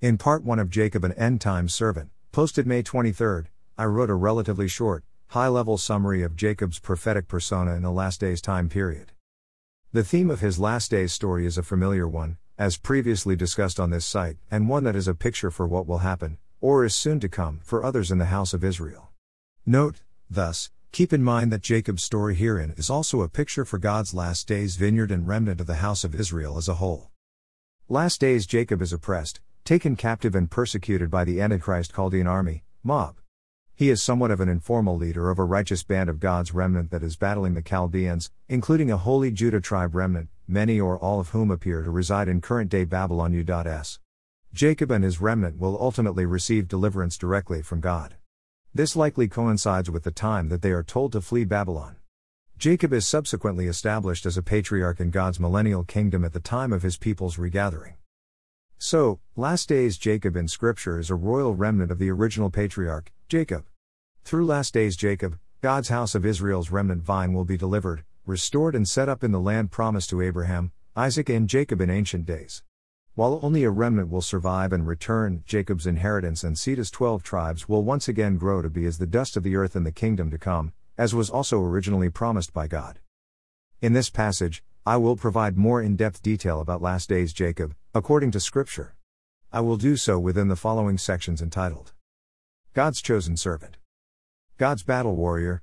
In part 1 of Jacob an End Times Servant, posted May 23, I wrote a relatively short, high level summary of Jacob's prophetic persona in the last days time period. The theme of his last days story is a familiar one, as previously discussed on this site, and one that is a picture for what will happen, or is soon to come, for others in the house of Israel. Note, thus, keep in mind that Jacob's story herein is also a picture for God's last days vineyard and remnant of the house of Israel as a whole. Last days Jacob is oppressed, taken captive and persecuted by the Antichrist Chaldean army, mob. He is somewhat of an informal leader of a righteous band of God's remnant that is battling the Chaldeans, including a holy Judah tribe remnant, many or all of whom appear to reside in current day Babylon U.S. Jacob and his remnant will ultimately receive deliverance directly from God. This likely coincides with the time that they are told to flee Babylon. Jacob is subsequently established as a patriarch in God's millennial kingdom at the time of his people's regathering. So, last days Jacob in Scripture is a royal remnant of the original patriarch, Jacob. Through last days Jacob, God's house of Israel's remnant vine will be delivered, restored, and set up in the land promised to Abraham, Isaac, and Jacob in ancient days. While only a remnant will survive and return, Jacob's inheritance and seed as 12 tribes will once again grow to be as the dust of the earth in the kingdom to come, as was also originally promised by God. In this passage, I will provide more in depth detail about last days Jacob, according to Scripture. I will do so within the following sections entitled God's Chosen Servant, God's Battle Warrior,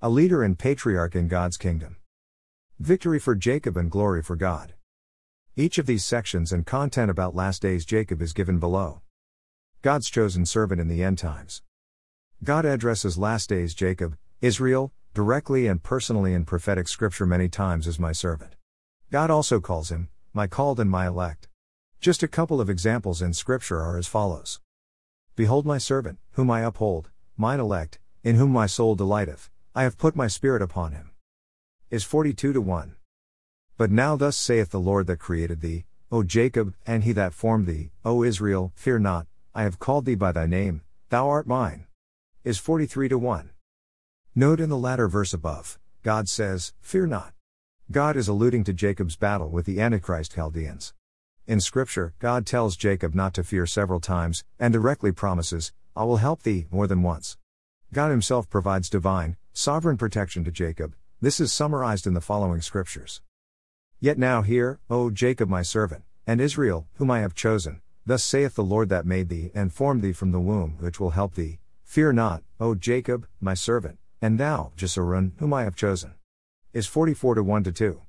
A Leader and Patriarch in God's Kingdom, Victory for Jacob and Glory for God. Each of these sections and content about last days Jacob is given below. God's chosen servant in the end times. God addresses last days Jacob, Israel, directly and personally in prophetic scripture many times as my servant. God also calls him, my called and my elect. Just a couple of examples in scripture are as follows Behold my servant, whom I uphold, mine elect, in whom my soul delighteth, I have put my spirit upon him. Is 42 to 1. But now thus saith the Lord that created thee, O Jacob, and he that formed thee, O Israel, fear not, I have called thee by thy name, thou art mine. Is 43 to 1. Note in the latter verse above, God says, Fear not. God is alluding to Jacob's battle with the Antichrist Chaldeans. In Scripture, God tells Jacob not to fear several times, and directly promises, I will help thee, more than once. God Himself provides divine, sovereign protection to Jacob. This is summarized in the following scriptures. Yet now hear, O Jacob my servant, and Israel, whom I have chosen, thus saith the Lord that made thee and formed thee from the womb, which will help thee. Fear not, O Jacob, my servant, and thou, Jeshurun, whom I have chosen. Is 44 to 1 to 2.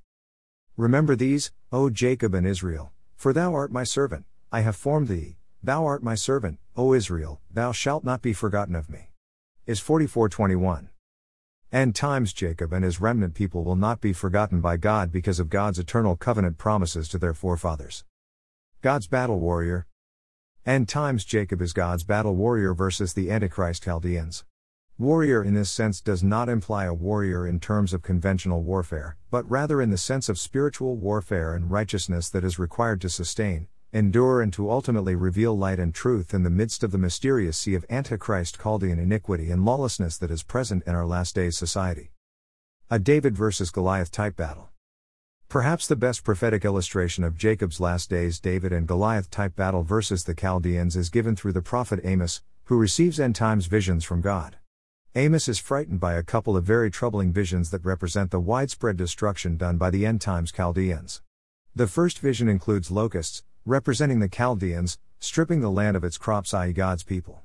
Remember these, O Jacob and Israel, for thou art my servant, I have formed thee, thou art my servant, O Israel, thou shalt not be forgotten of me. Is 44:21. End times Jacob and his remnant people will not be forgotten by God because of God's eternal covenant promises to their forefathers. God's battle warrior. End times Jacob is God's battle warrior versus the Antichrist Chaldeans. Warrior in this sense does not imply a warrior in terms of conventional warfare, but rather in the sense of spiritual warfare and righteousness that is required to sustain, endure, and to ultimately reveal light and truth in the midst of the mysterious sea of Antichrist Chaldean iniquity and lawlessness that is present in our last days society. A David versus Goliath type battle. Perhaps the best prophetic illustration of Jacob's last days David and Goliath type battle versus the Chaldeans is given through the prophet Amos, who receives end times visions from God. Amos is frightened by a couple of very troubling visions that represent the widespread destruction done by the end times Chaldeans. The first vision includes locusts, representing the Chaldeans, stripping the land of its crops, i.e., God's people.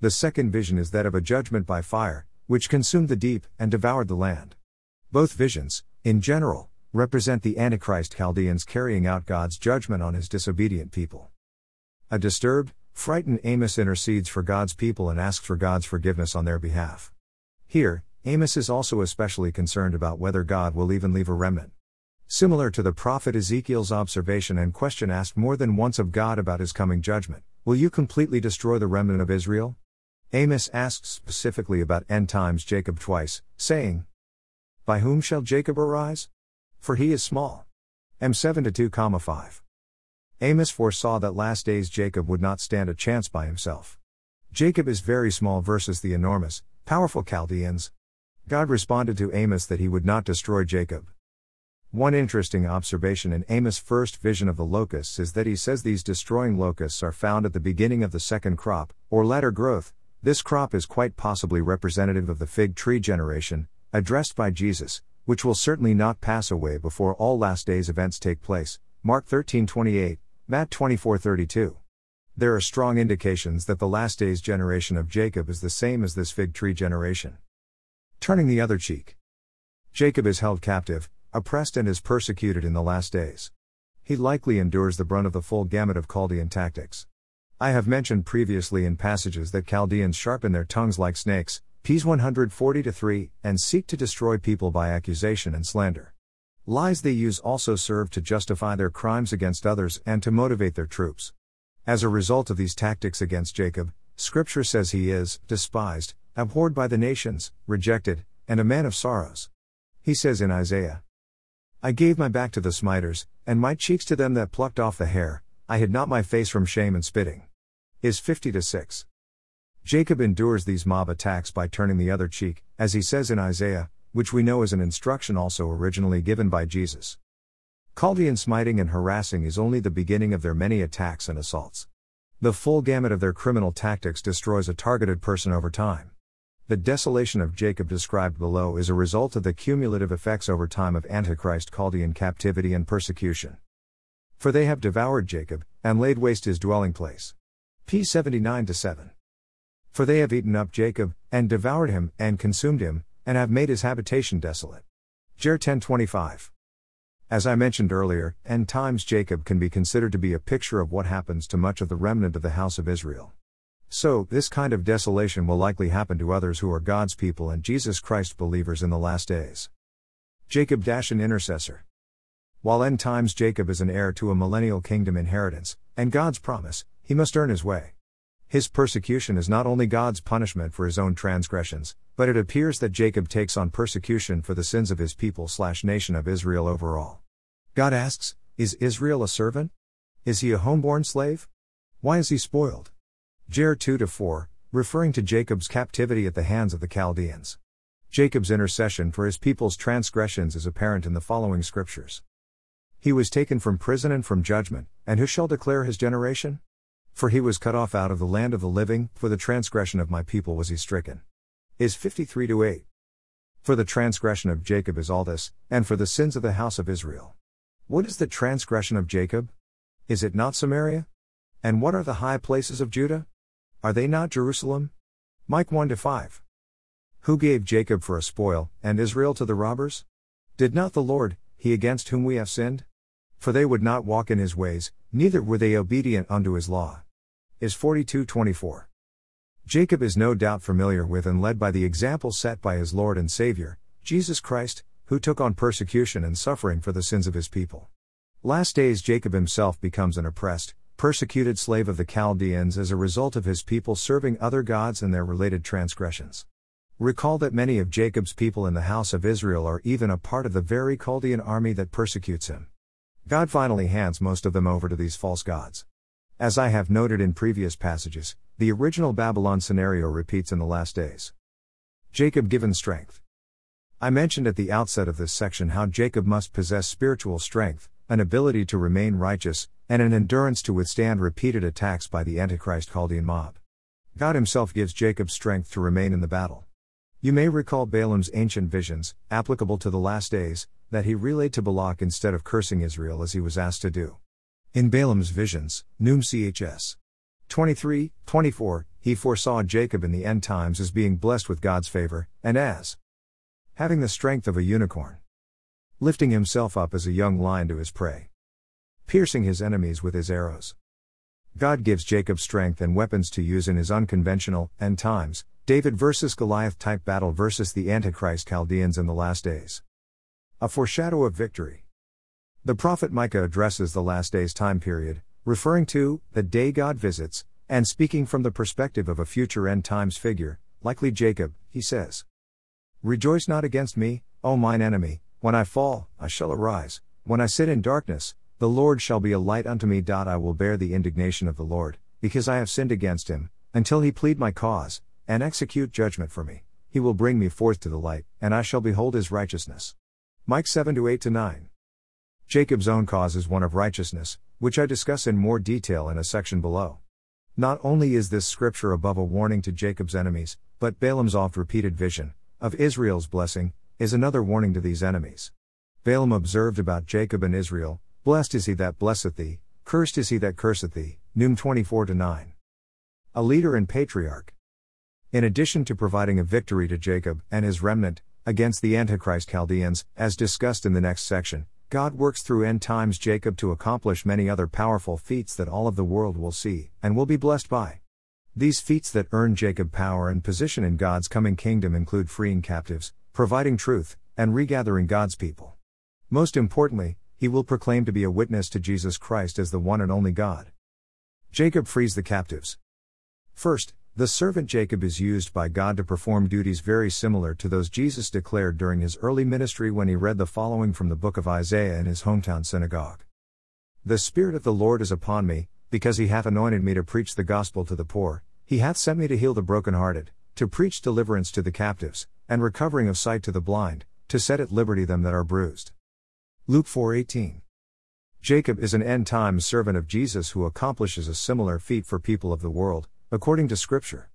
The second vision is that of a judgment by fire, which consumed the deep and devoured the land. Both visions, in general, represent the Antichrist Chaldeans carrying out God's judgment on his disobedient people. A disturbed, Frightened Amos intercedes for God's people and asks for God's forgiveness on their behalf. Here, Amos is also especially concerned about whether God will even leave a remnant. Similar to the prophet Ezekiel's observation and question asked more than once of God about his coming judgment Will you completely destroy the remnant of Israel? Amos asks specifically about end times Jacob twice, saying, By whom shall Jacob arise? For he is small. M7 to 2, 5. Amos foresaw that last days Jacob would not stand a chance by himself. Jacob is very small versus the enormous, powerful Chaldeans. God responded to Amos that he would not destroy Jacob. One interesting observation in Amos' first vision of the locusts is that he says these destroying locusts are found at the beginning of the second crop, or latter growth. This crop is quite possibly representative of the fig tree generation, addressed by Jesus, which will certainly not pass away before all last days events take place. Mark 13:28, Matt 24:32. There are strong indications that the last days generation of Jacob is the same as this fig tree generation. Turning the other cheek. Jacob is held captive, oppressed and is persecuted in the last days. He likely endures the brunt of the full gamut of Chaldean tactics. I have mentioned previously in passages that Chaldeans sharpen their tongues like snakes, Ps 140 3, and seek to destroy people by accusation and slander. Lies they use also serve to justify their crimes against others and to motivate their troops. As a result of these tactics against Jacob, Scripture says he is despised, abhorred by the nations, rejected, and a man of sorrows. He says in Isaiah I gave my back to the smiters, and my cheeks to them that plucked off the hair, I hid not my face from shame and spitting. Is 50 to 6. Jacob endures these mob attacks by turning the other cheek, as he says in Isaiah, which we know is an instruction also originally given by Jesus. Chaldean smiting and harassing is only the beginning of their many attacks and assaults. The full gamut of their criminal tactics destroys a targeted person over time. The desolation of Jacob described below is a result of the cumulative effects over time of Antichrist Chaldean captivity and persecution. For they have devoured Jacob, and laid waste his dwelling place. P 79 7. For they have eaten up Jacob, and devoured him, and consumed him, and have made his habitation desolate. Jer 1025. As I mentioned earlier, end times Jacob can be considered to be a picture of what happens to much of the remnant of the house of Israel. So, this kind of desolation will likely happen to others who are God's people and Jesus Christ believers in the last days. Jacob Dash an intercessor. While end times Jacob is an heir to a millennial kingdom inheritance, and God's promise, he must earn his way. His persecution is not only God's punishment for his own transgressions, but it appears that Jacob takes on persecution for the sins of his people slash nation of Israel overall. God asks, Is Israel a servant? Is he a homeborn slave? Why is he spoiled? Jer 2 4, referring to Jacob's captivity at the hands of the Chaldeans. Jacob's intercession for his people's transgressions is apparent in the following scriptures. He was taken from prison and from judgment, and who shall declare his generation? For he was cut off out of the land of the living, for the transgression of my people was he stricken. Is 53 to 8. For the transgression of Jacob is all this, and for the sins of the house of Israel. What is the transgression of Jacob? Is it not Samaria? And what are the high places of Judah? Are they not Jerusalem? Mike 1 to 5. Who gave Jacob for a spoil, and Israel to the robbers? Did not the Lord, he against whom we have sinned? For they would not walk in his ways, neither were they obedient unto his law. Is 42:24. Jacob is no doubt familiar with and led by the example set by his Lord and Savior, Jesus Christ, who took on persecution and suffering for the sins of his people. Last days Jacob himself becomes an oppressed, persecuted slave of the Chaldeans as a result of his people serving other gods and their related transgressions. Recall that many of Jacob's people in the house of Israel are even a part of the very Chaldean army that persecutes him. God finally hands most of them over to these false gods. As I have noted in previous passages, the original Babylon scenario repeats in the last days. Jacob given strength. I mentioned at the outset of this section how Jacob must possess spiritual strength, an ability to remain righteous, and an endurance to withstand repeated attacks by the Antichrist Chaldean mob. God Himself gives Jacob strength to remain in the battle. You may recall Balaam's ancient visions, applicable to the last days, that he relayed to Balak instead of cursing Israel as he was asked to do. In Balaam's visions, Num chs. 23, 24, he foresaw Jacob in the end times as being blessed with God's favor, and as having the strength of a unicorn lifting himself up as a young lion to his prey, piercing his enemies with his arrows. God gives Jacob strength and weapons to use in his unconventional end times, David versus Goliath type battle versus the Antichrist Chaldeans in the last days. A foreshadow of victory. The prophet Micah addresses the last days time period, referring to the day God visits, and speaking from the perspective of a future end times figure, likely Jacob, he says, Rejoice not against me, O mine enemy, when I fall, I shall arise. When I sit in darkness, the Lord shall be a light unto me. I will bear the indignation of the Lord, because I have sinned against him, until he plead my cause, and execute judgment for me. He will bring me forth to the light, and I shall behold his righteousness. Mike 7 to 8 9. Jacob's own cause is one of righteousness, which I discuss in more detail in a section below. Not only is this scripture above a warning to Jacob's enemies, but Balaam's oft repeated vision of Israel's blessing is another warning to these enemies. Balaam observed about Jacob and Israel Blessed is he that blesseth thee, cursed is he that curseth thee. Num 24 9. A leader and patriarch. In addition to providing a victory to Jacob and his remnant against the Antichrist Chaldeans, as discussed in the next section, God works through end times Jacob to accomplish many other powerful feats that all of the world will see and will be blessed by. These feats that earn Jacob power and position in God's coming kingdom include freeing captives, providing truth, and regathering God's people. Most importantly, he will proclaim to be a witness to Jesus Christ as the one and only God. Jacob frees the captives. First, the servant Jacob is used by God to perform duties very similar to those Jesus declared during his early ministry when he read the following from the book of Isaiah in his hometown synagogue. The Spirit of the Lord is upon me, because he hath anointed me to preach the gospel to the poor, he hath sent me to heal the brokenhearted, to preach deliverance to the captives, and recovering of sight to the blind, to set at liberty them that are bruised. Luke 4:18. Jacob is an end times servant of Jesus who accomplishes a similar feat for people of the world, according to scripture.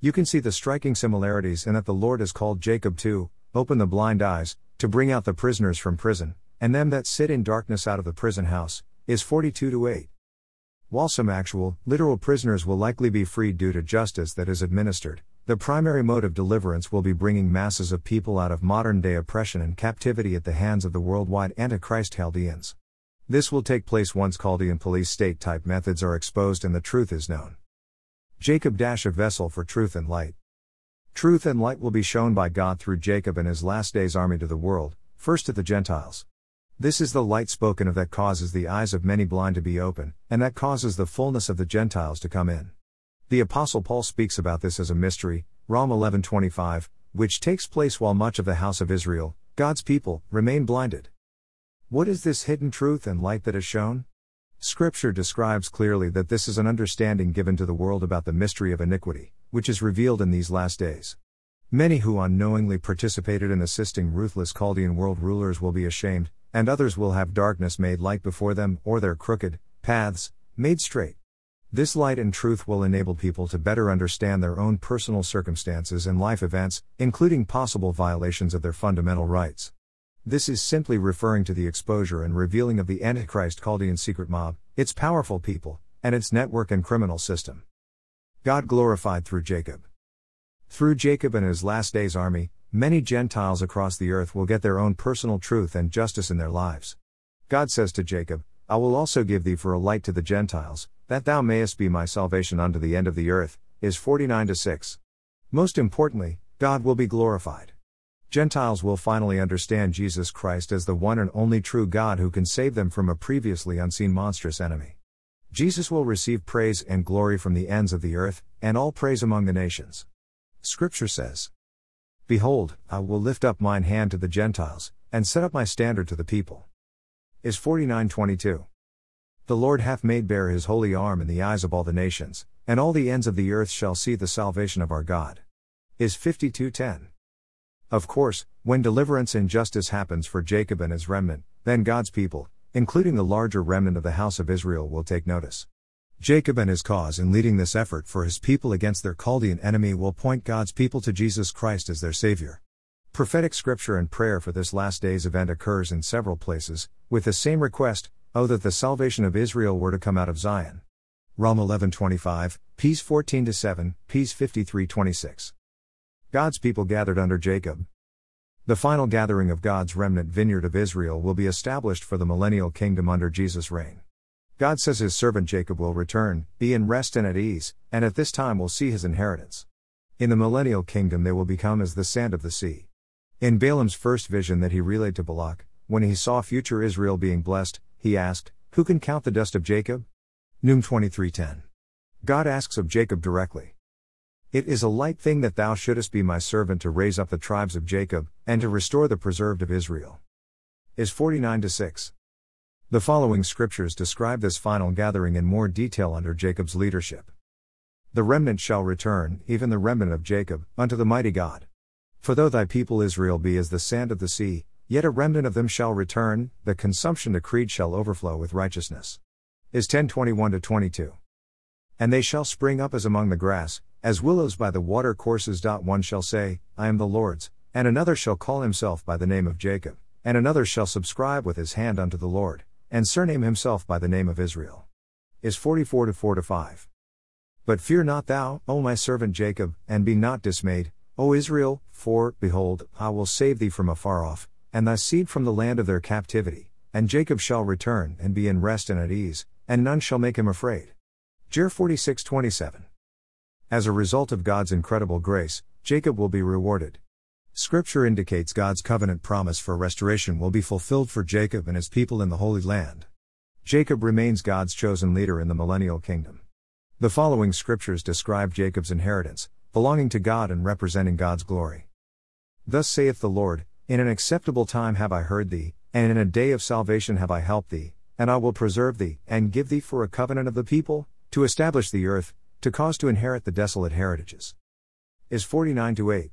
You can see the striking similarities in that the Lord has called Jacob to open the blind eyes, to bring out the prisoners from prison, and them that sit in darkness out of the prison house, is 42 8. While some actual, literal prisoners will likely be freed due to justice that is administered, the primary mode of deliverance will be bringing masses of people out of modern day oppression and captivity at the hands of the worldwide Antichrist Chaldeans. This will take place once Chaldean police state type methods are exposed and the truth is known. Jacob dash a vessel for truth and light. Truth and light will be shown by God through Jacob and his last days army to the world, first to the Gentiles. This is the light spoken of that causes the eyes of many blind to be open, and that causes the fullness of the Gentiles to come in. The Apostle Paul speaks about this as a mystery, Rom 11:25, which takes place while much of the house of Israel, God's people, remain blinded. What is this hidden truth and light that is shown? Scripture describes clearly that this is an understanding given to the world about the mystery of iniquity, which is revealed in these last days. Many who unknowingly participated in assisting ruthless Chaldean world rulers will be ashamed, and others will have darkness made light before them, or their crooked paths made straight. This light and truth will enable people to better understand their own personal circumstances and life events, including possible violations of their fundamental rights. This is simply referring to the exposure and revealing of the Antichrist Chaldean secret mob, its powerful people, and its network and criminal system. God glorified through Jacob. Through Jacob and his last days army, many Gentiles across the earth will get their own personal truth and justice in their lives. God says to Jacob, I will also give thee for a light to the Gentiles, that thou mayest be my salvation unto the end of the earth, is 49 6. Most importantly, God will be glorified. Gentiles will finally understand Jesus Christ as the one and only true God who can save them from a previously unseen monstrous enemy. Jesus will receive praise and glory from the ends of the earth, and all praise among the nations. Scripture says, Behold, I will lift up mine hand to the Gentiles, and set up my standard to the people. Is 4922. The Lord hath made bare his holy arm in the eyes of all the nations, and all the ends of the earth shall see the salvation of our God. Is 52:10. Of course, when deliverance and justice happens for Jacob and his remnant, then God's people, including the larger remnant of the house of Israel, will take notice. Jacob and his cause in leading this effort for his people against their Chaldean enemy will point God's people to Jesus Christ as their Savior. Prophetic scripture and prayer for this last days event occurs in several places, with the same request Oh, that the salvation of Israel were to come out of Zion. Rom 11:25, Peace 14 7, Peace 53:26. God's people gathered under Jacob. The final gathering of God's remnant vineyard of Israel will be established for the millennial kingdom under Jesus' reign. God says his servant Jacob will return, be in rest and at ease, and at this time will see his inheritance. In the millennial kingdom they will become as the sand of the sea. In Balaam's first vision that he relayed to Balak, when he saw future Israel being blessed, he asked, Who can count the dust of Jacob? Num 23:10. God asks of Jacob directly. It is a light thing that thou shouldest be my servant to raise up the tribes of Jacob, and to restore the preserved of Israel. Is 49 6. The following scriptures describe this final gathering in more detail under Jacob's leadership. The remnant shall return, even the remnant of Jacob, unto the mighty God. For though thy people Israel be as the sand of the sea, Yet a remnant of them shall return, the consumption decreed shall overflow with righteousness. Is 1021 22. And they shall spring up as among the grass, as willows by the water courses. One shall say, I am the Lord's, and another shall call himself by the name of Jacob, and another shall subscribe with his hand unto the Lord, and surname himself by the name of Israel. Is 44 to 4 to 5. But fear not thou, O my servant Jacob, and be not dismayed, O Israel, for, behold, I will save thee from afar off, and thy seed from the land of their captivity, and Jacob shall return and be in rest and at ease, and none shall make him afraid. Jer 46:27. As a result of God's incredible grace, Jacob will be rewarded. Scripture indicates God's covenant promise for restoration will be fulfilled for Jacob and his people in the Holy Land. Jacob remains God's chosen leader in the millennial kingdom. The following scriptures describe Jacob's inheritance, belonging to God and representing God's glory. Thus saith the Lord, in an acceptable time have I heard thee, and in a day of salvation have I helped thee, and I will preserve thee, and give thee for a covenant of the people, to establish the earth, to cause to inherit the desolate heritages. Is 49 to 8.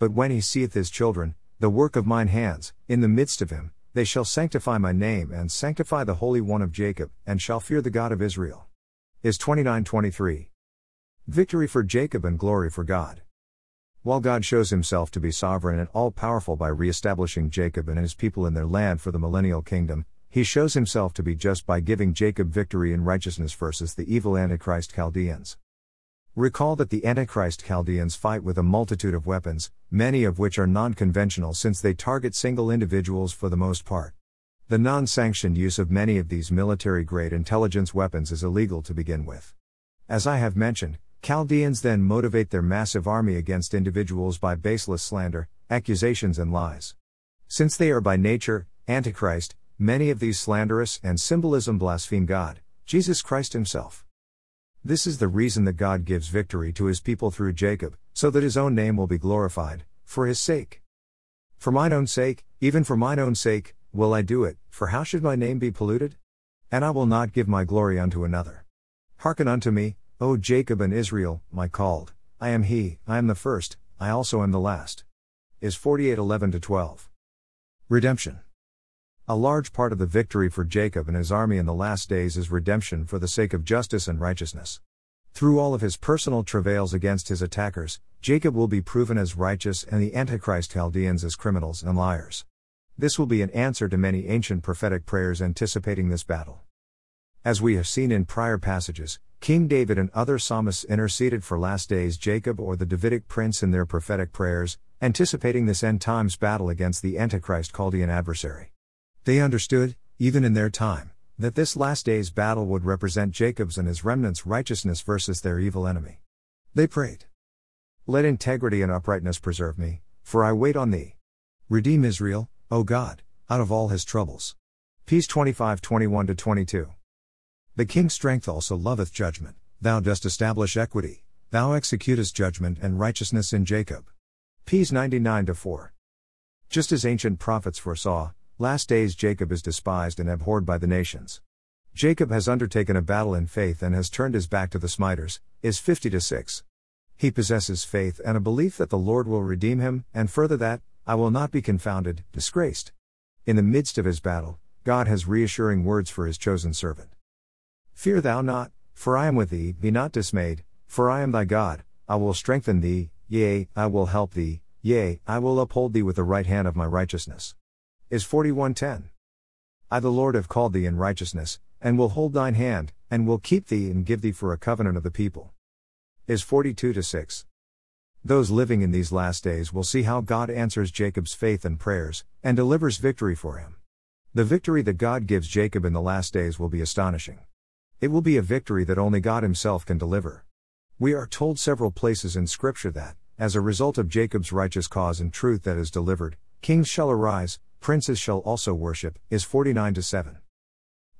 But when he seeth his children, the work of mine hands, in the midst of him, they shall sanctify my name and sanctify the Holy One of Jacob, and shall fear the God of Israel. Is 29 23. Victory for Jacob and glory for God. While God shows himself to be sovereign and all powerful by re establishing Jacob and his people in their land for the millennial kingdom, he shows himself to be just by giving Jacob victory in righteousness versus the evil Antichrist Chaldeans. Recall that the Antichrist Chaldeans fight with a multitude of weapons, many of which are non conventional since they target single individuals for the most part. The non sanctioned use of many of these military grade intelligence weapons is illegal to begin with. As I have mentioned, Chaldeans then motivate their massive army against individuals by baseless slander, accusations, and lies. Since they are by nature, Antichrist, many of these slanderous and symbolism blaspheme God, Jesus Christ Himself. This is the reason that God gives victory to His people through Jacob, so that His own name will be glorified, for His sake. For mine own sake, even for mine own sake, will I do it, for how should my name be polluted? And I will not give my glory unto another. Hearken unto me, O Jacob and Israel, my called, I am he, I am the first, I also am the last. Is 48:11 12. Redemption. A large part of the victory for Jacob and his army in the last days is redemption for the sake of justice and righteousness. Through all of his personal travails against his attackers, Jacob will be proven as righteous and the Antichrist Chaldeans as criminals and liars. This will be an answer to many ancient prophetic prayers anticipating this battle. As we have seen in prior passages, King David and other psalmists interceded for last days Jacob or the Davidic prince in their prophetic prayers, anticipating this end times battle against the Antichrist Chaldean adversary. They understood, even in their time, that this last days battle would represent Jacob's and his remnants' righteousness versus their evil enemy. They prayed, Let integrity and uprightness preserve me, for I wait on thee. Redeem Israel, O God, out of all his troubles. Peace 25 21 22. The king's strength also loveth judgment, thou dost establish equity, thou executest judgment and righteousness in Jacob. Peace 99 4. Just as ancient prophets foresaw, last days Jacob is despised and abhorred by the nations. Jacob has undertaken a battle in faith and has turned his back to the smiters, is 50 to 6. He possesses faith and a belief that the Lord will redeem him, and further that, I will not be confounded, disgraced. In the midst of his battle, God has reassuring words for his chosen servant. Fear thou not, for I am with thee, be not dismayed, for I am thy God, I will strengthen thee, yea, I will help thee, yea, I will uphold thee with the right hand of my righteousness. Is 4110. I the Lord have called thee in righteousness, and will hold thine hand, and will keep thee and give thee for a covenant of the people. Is 42 to 6. Those living in these last days will see how God answers Jacob's faith and prayers, and delivers victory for him. The victory that God gives Jacob in the last days will be astonishing. It will be a victory that only God Himself can deliver. We are told several places in Scripture that, as a result of Jacob's righteous cause and truth that is delivered, kings shall arise, princes shall also worship, is 49 7.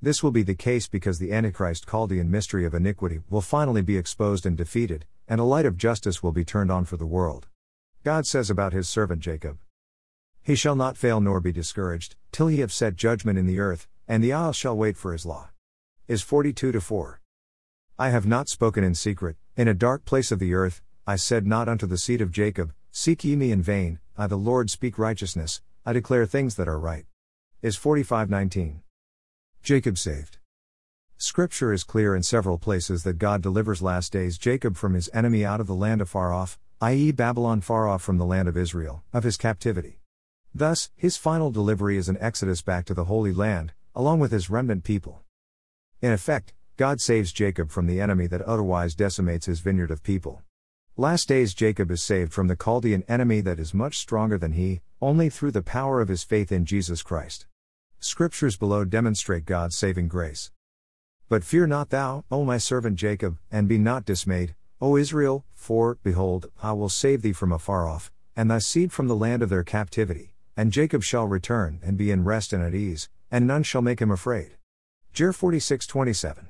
This will be the case because the Antichrist Chaldean mystery of iniquity will finally be exposed and defeated, and a light of justice will be turned on for the world. God says about his servant Jacob He shall not fail nor be discouraged, till he have set judgment in the earth, and the isles shall wait for his law is 42 to 4. I have not spoken in secret, in a dark place of the earth, I said not unto the seed of Jacob, Seek ye me in vain, I the Lord speak righteousness, I declare things that are right. Is 45:19. Jacob saved. Scripture is clear in several places that God delivers last days Jacob from his enemy out of the land afar off, i.e., Babylon far off from the land of Israel, of his captivity. Thus, his final delivery is an exodus back to the Holy Land, along with his remnant people. In effect, God saves Jacob from the enemy that otherwise decimates his vineyard of people. Last days Jacob is saved from the Chaldean enemy that is much stronger than he, only through the power of his faith in Jesus Christ. Scriptures below demonstrate God's saving grace. But fear not thou, O my servant Jacob, and be not dismayed, O Israel, for, behold, I will save thee from afar off, and thy seed from the land of their captivity, and Jacob shall return and be in rest and at ease, and none shall make him afraid. Jer 46:27.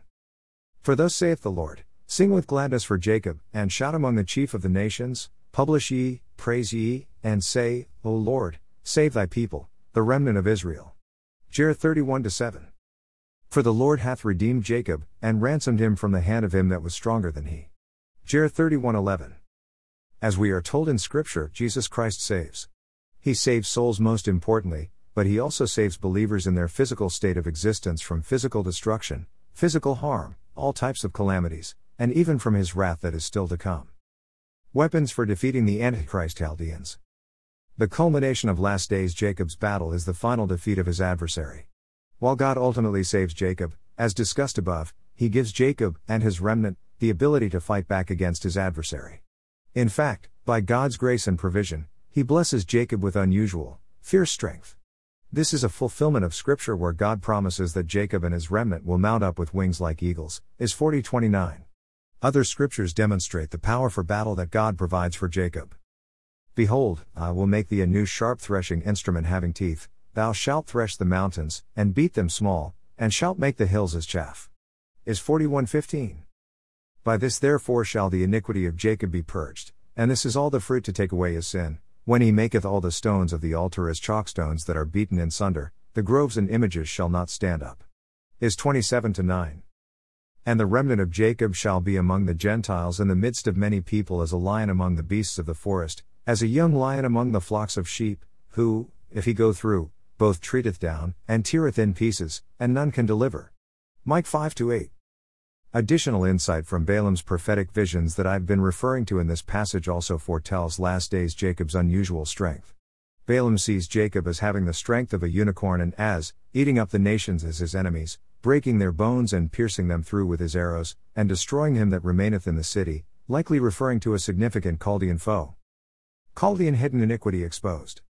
For thus saith the Lord, Sing with gladness for Jacob, and shout among the chief of the nations, publish ye, praise ye, and say, O Lord, save thy people, the remnant of Israel. Jer 31 7. For the Lord hath redeemed Jacob, and ransomed him from the hand of him that was stronger than he. Jer 31:11. As we are told in Scripture, Jesus Christ saves. He saves souls most importantly, but he also saves believers in their physical state of existence from physical destruction, physical harm, all types of calamities, and even from his wrath that is still to come. Weapons for defeating the Antichrist Chaldeans. The culmination of last days Jacob's battle is the final defeat of his adversary. While God ultimately saves Jacob, as discussed above, he gives Jacob, and his remnant, the ability to fight back against his adversary. In fact, by God's grace and provision, he blesses Jacob with unusual, fierce strength. This is a fulfillment of scripture where God promises that Jacob and his remnant will mount up with wings like eagles, is 4029. Other scriptures demonstrate the power for battle that God provides for Jacob. Behold, I will make thee a new sharp threshing instrument having teeth, Thou shalt thresh the mountains, and beat them small, and shalt make the hills as chaff. Is 41:15. By this therefore shall the iniquity of Jacob be purged, and this is all the fruit to take away his sin, when he maketh all the stones of the altar as chalkstones that are beaten in sunder, the groves and images shall not stand up. Is 27 9. And the remnant of Jacob shall be among the Gentiles in the midst of many people as a lion among the beasts of the forest, as a young lion among the flocks of sheep, who, if he go through, both treateth down, and teareth in pieces, and none can deliver. Mike 5 8. Additional insight from Balaam's prophetic visions that I've been referring to in this passage also foretells last days Jacob's unusual strength. Balaam sees Jacob as having the strength of a unicorn and as, eating up the nations as his enemies, breaking their bones and piercing them through with his arrows, and destroying him that remaineth in the city, likely referring to a significant Chaldean foe. Chaldean hidden iniquity exposed.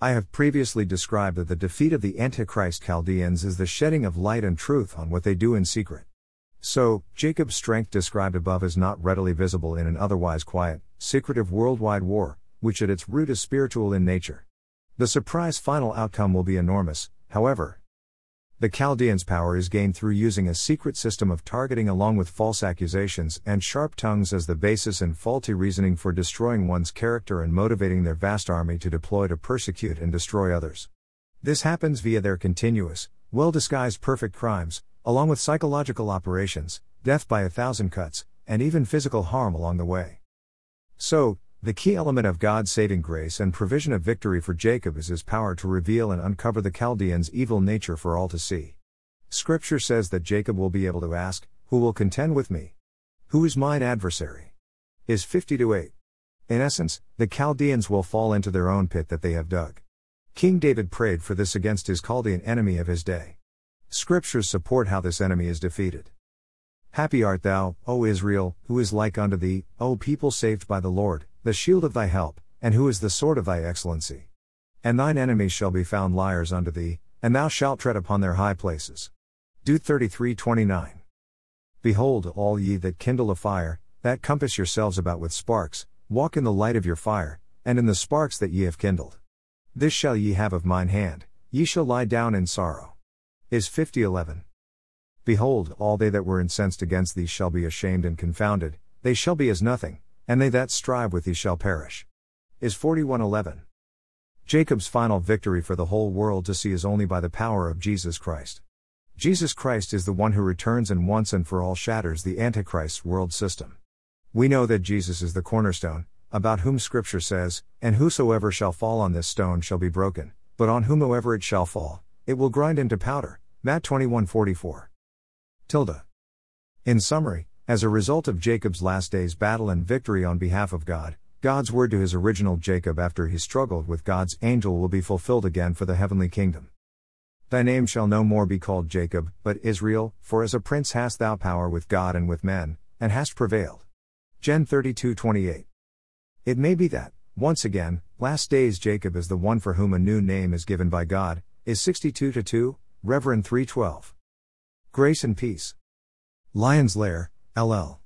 I have previously described that the defeat of the Antichrist Chaldeans is the shedding of light and truth on what they do in secret. So, Jacob's strength described above is not readily visible in an otherwise quiet, secretive worldwide war, which at its root is spiritual in nature. The surprise final outcome will be enormous, however, the Chaldeans' power is gained through using a secret system of targeting along with false accusations and sharp tongues as the basis and faulty reasoning for destroying one's character and motivating their vast army to deploy to persecute and destroy others. This happens via their continuous, well disguised perfect crimes, along with psychological operations, death by a thousand cuts, and even physical harm along the way. So, the key element of God's saving grace and provision of victory for Jacob is his power to reveal and uncover the Chaldeans' evil nature for all to see. Scripture says that Jacob will be able to ask, Who will contend with me? Who is mine adversary? Is 50 to 8. In essence, the Chaldeans will fall into their own pit that they have dug. King David prayed for this against his Chaldean enemy of his day. Scriptures support how this enemy is defeated. Happy art thou, O Israel, who is like unto thee, O people saved by the Lord, the shield of thy help, and who is the sword of thy excellency. And thine enemies shall be found liars unto thee, and thou shalt tread upon their high places. Dude 33:29. Behold, all ye that kindle a fire, that compass yourselves about with sparks, walk in the light of your fire, and in the sparks that ye have kindled. This shall ye have of mine hand, ye shall lie down in sorrow. Is 50:11. Behold, all they that were incensed against thee shall be ashamed and confounded, they shall be as nothing, and they that strive with thee shall perish. Is 4111. Jacob's final victory for the whole world to see is only by the power of Jesus Christ. Jesus Christ is the one who returns and once and for all shatters the Antichrist's world system. We know that Jesus is the cornerstone, about whom Scripture says, And whosoever shall fall on this stone shall be broken, but on whomsoever it shall fall, it will grind into powder. Matt 21:44. Tilda. In summary, as a result of Jacob's last day's battle and victory on behalf of God, God's word to his original Jacob after he struggled with God's angel will be fulfilled again for the heavenly kingdom. Thy name shall no more be called Jacob, but Israel, for as a prince hast thou power with God and with men, and hast prevailed. Gen 32:28. It may be that, once again, last days Jacob is the one for whom a new name is given by God, is 62 2, Reverend 312. Grace and peace. Lion's Lair, LL.